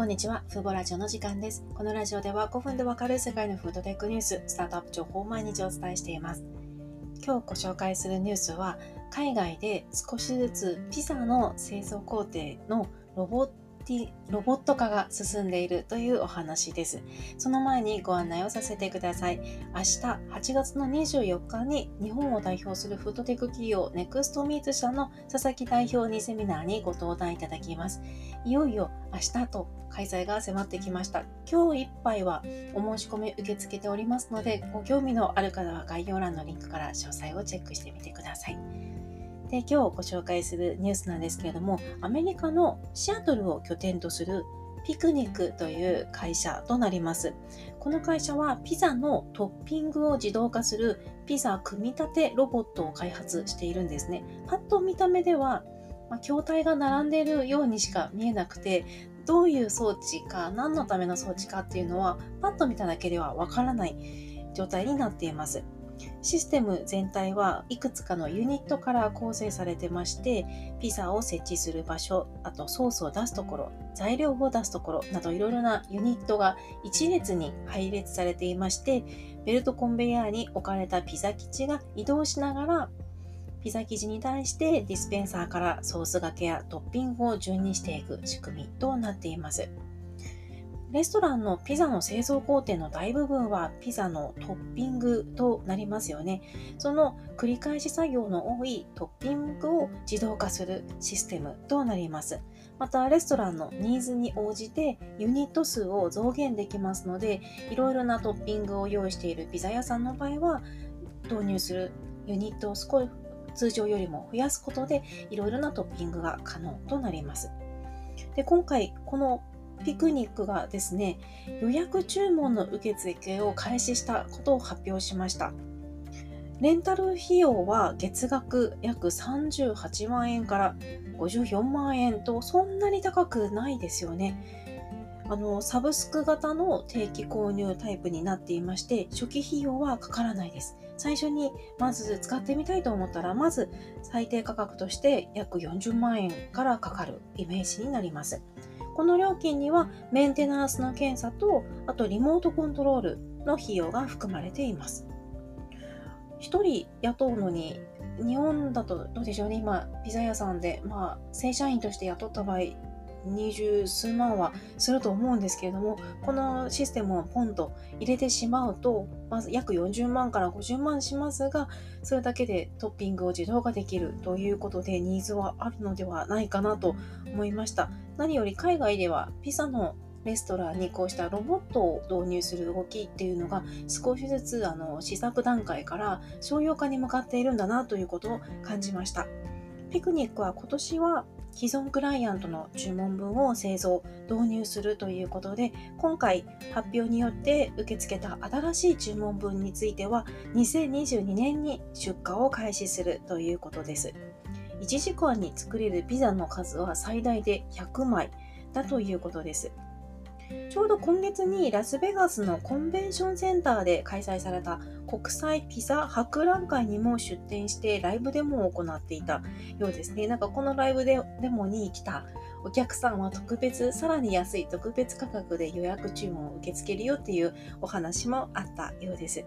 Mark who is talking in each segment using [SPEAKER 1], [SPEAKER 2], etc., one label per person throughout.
[SPEAKER 1] こんにちは。フーボラジオの時間です。このラジオでは5分でわかる世界のフードテックニュース、スタートアップ情報を毎日お伝えしています。今日ご紹介するニュースは、海外で少しずつピザの製造工程のロボッロボット化が進んでいるというお話です。その前にご案内をさせてください。明日8月の24日に日本を代表するフードテック企業ネクストミーツ社の佐々木代表にセミナーにご登壇いただきます。いよいよ明日と開催が迫ってきました。今日いっぱいはお申し込み受け付けておりますので、ご興味のある方は概要欄のリンクから詳細をチェックしてみてください。で今日ご紹介するニュースなんですけれどもアメリカのシアトルを拠点とするピクニックという会社となります。この会社はピザのトッピングを自動化するピザ組み立てロボットを開発しているんですね。パッと見た目では、ま、筐体が並んでいるようにしか見えなくて、どういう装置か、何のための装置かっていうのは、パッと見ただけではわからない状態になっています。システム全体はいくつかのユニットから構成されてまして、ピザを設置する場所、あとソースを出すところ、材料を出すところなどいろいろなユニットが一列に配列されていまして、ベルトコンベヤーに置かれたピザ生地が移動しながら、ピザ生地に対してディスペンサーからソースがけやトッピングを順にしていく仕組みとなっています。レストランのピザの製造工程の大部分はピザのトッピングとなりますよね。その繰り返し作業の多いトッピングを自動化するシステムとなります。また、レストランのニーズに応じてユニット数を増減できますので、いろいろなトッピングを用意しているピザ屋さんの場合は、導入するユニットを少し通常よりも増やすことで、いろいろなトッピングが可能となります。で今回、このピクニックがですね、予約注文の受付を開始したことを発表しました。レンタル費用は月額約38万円から54万円とそんなに高くないですよね。あの、サブスク型の定期購入タイプになっていまして、初期費用はかからないです。最初にまず使ってみたいと思ったら、まず最低価格として約40万円からかかるイメージになります。この料金にはメンテナンスの検査と、あとリモートコントロールの費用が含まれています。1人雇うのに、日本だとどうでしょうね、今、ピザ屋さんで、まあ、正社員として雇った場合、二十数万はすると思うんですけれども、このシステムをポンと入れてしまうと、まず約40万から50万しますが、それだけでトッピングを自動化できるということでニーズはあるのではないかなと思いました。何より海外ではピザのレストランにこうしたロボットを導入する動きっていうのが少しずつあの試作段階から商用化に向かっているんだなということを感じました。ピクニックは今年は既存クライアントの注文分を製造、導入するということで、今回発表によって受け付けた新しい注文分については、2022年に出荷を開始するということです。1時間に作れるピザの数は最大で100枚だということです。ちょうど今月にラスベガスのコンベンションセンターで開催された国際ピザ博覧会にも出展してライブデモを行っていたようですね。なんかこのライブデモに来たお客さんは特別、さらに安い特別価格で予約注文を受け付けるよっていうお話もあったようです。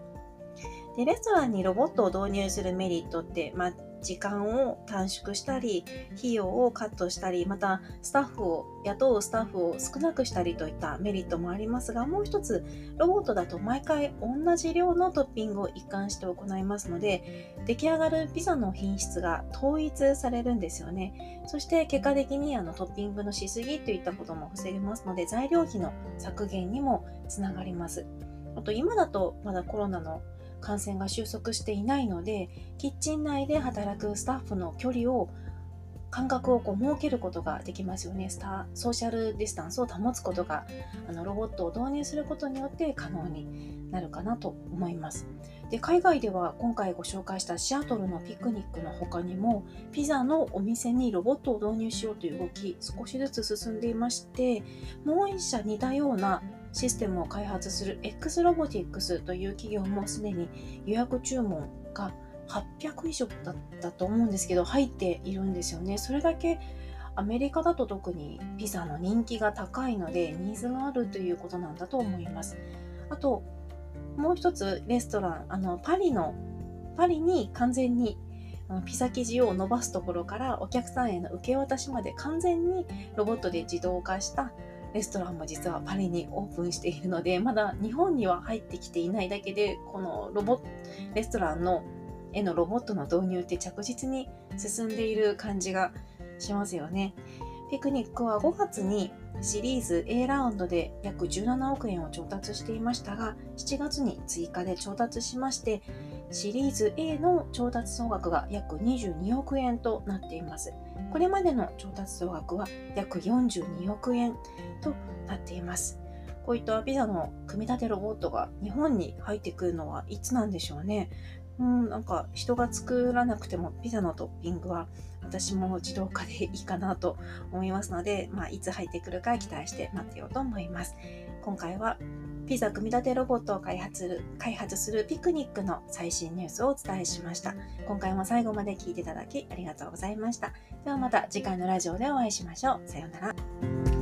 [SPEAKER 1] で、レストランにロボットを導入するメリットって、まあ、時間を短縮したり、費用をカットしたり、またスタッフを、雇うスタッフを少なくしたりといったメリットもありますが、もう一つ、ロボットだと毎回同じ量のトッピングを一貫して行いますので、出来上がるピザの品質が統一されるんですよね。そして結果的にあのトッピングのしすぎといったことも防げますので、材料費の削減にもつながります。あと今だとまだコロナの感染が収束していないので、キッチン内で働くスタッフの距離を間隔をこう設けることができますよね。スタソーシャルディスタンスを保つことが、あのロボットを導入することによって可能になるかなと思います。で海外では今回ご紹介したシアトルのピクニックの他にも、ピザのお店にロボットを導入しようという動き、少しずつ進んでいまして、もう一社似たようなシステムを開発する X ロボティックスという企業もすでに予約注文が800以上だったと思うんですけど入っているんですよね。それだけアメリカだと特にピザの人気が高いのでニーズがあるということなんだと思いますあともう一つレストランあのパリのパリに完全にピザ生地を伸ばすところからお客さんへの受け渡しまで完全にロボットで自動化したレストランも実はパリにオープンしているのでまだ日本には入ってきていないだけでこのロボレストランのへのロボットの導入って着実に進んでいる感じがしますよね。ピクニックは5月にシリーズ A ラウンドで約17億円を調達していましたが7月に追加で調達しましてシリーズ A の調達総額が約22億円となっていますこれまでの調達総額は約42億円となっていますこういったピザの組み立てロボットが日本に入ってくるのはいつなんでしょうねうん、なんか人が作らなくてもピザのトッピングは私も自動化でいいかなと思いますので、まあ、いつ入ってくるか期待して待ってようと思います。今回はピザ組み立てロボットを開発する開発するピクニックの最新ニュースをお伝えしました。今回も最後まで聞いていただきありがとうございました。ではまた次回のラジオでお会いしましょう。さようなら。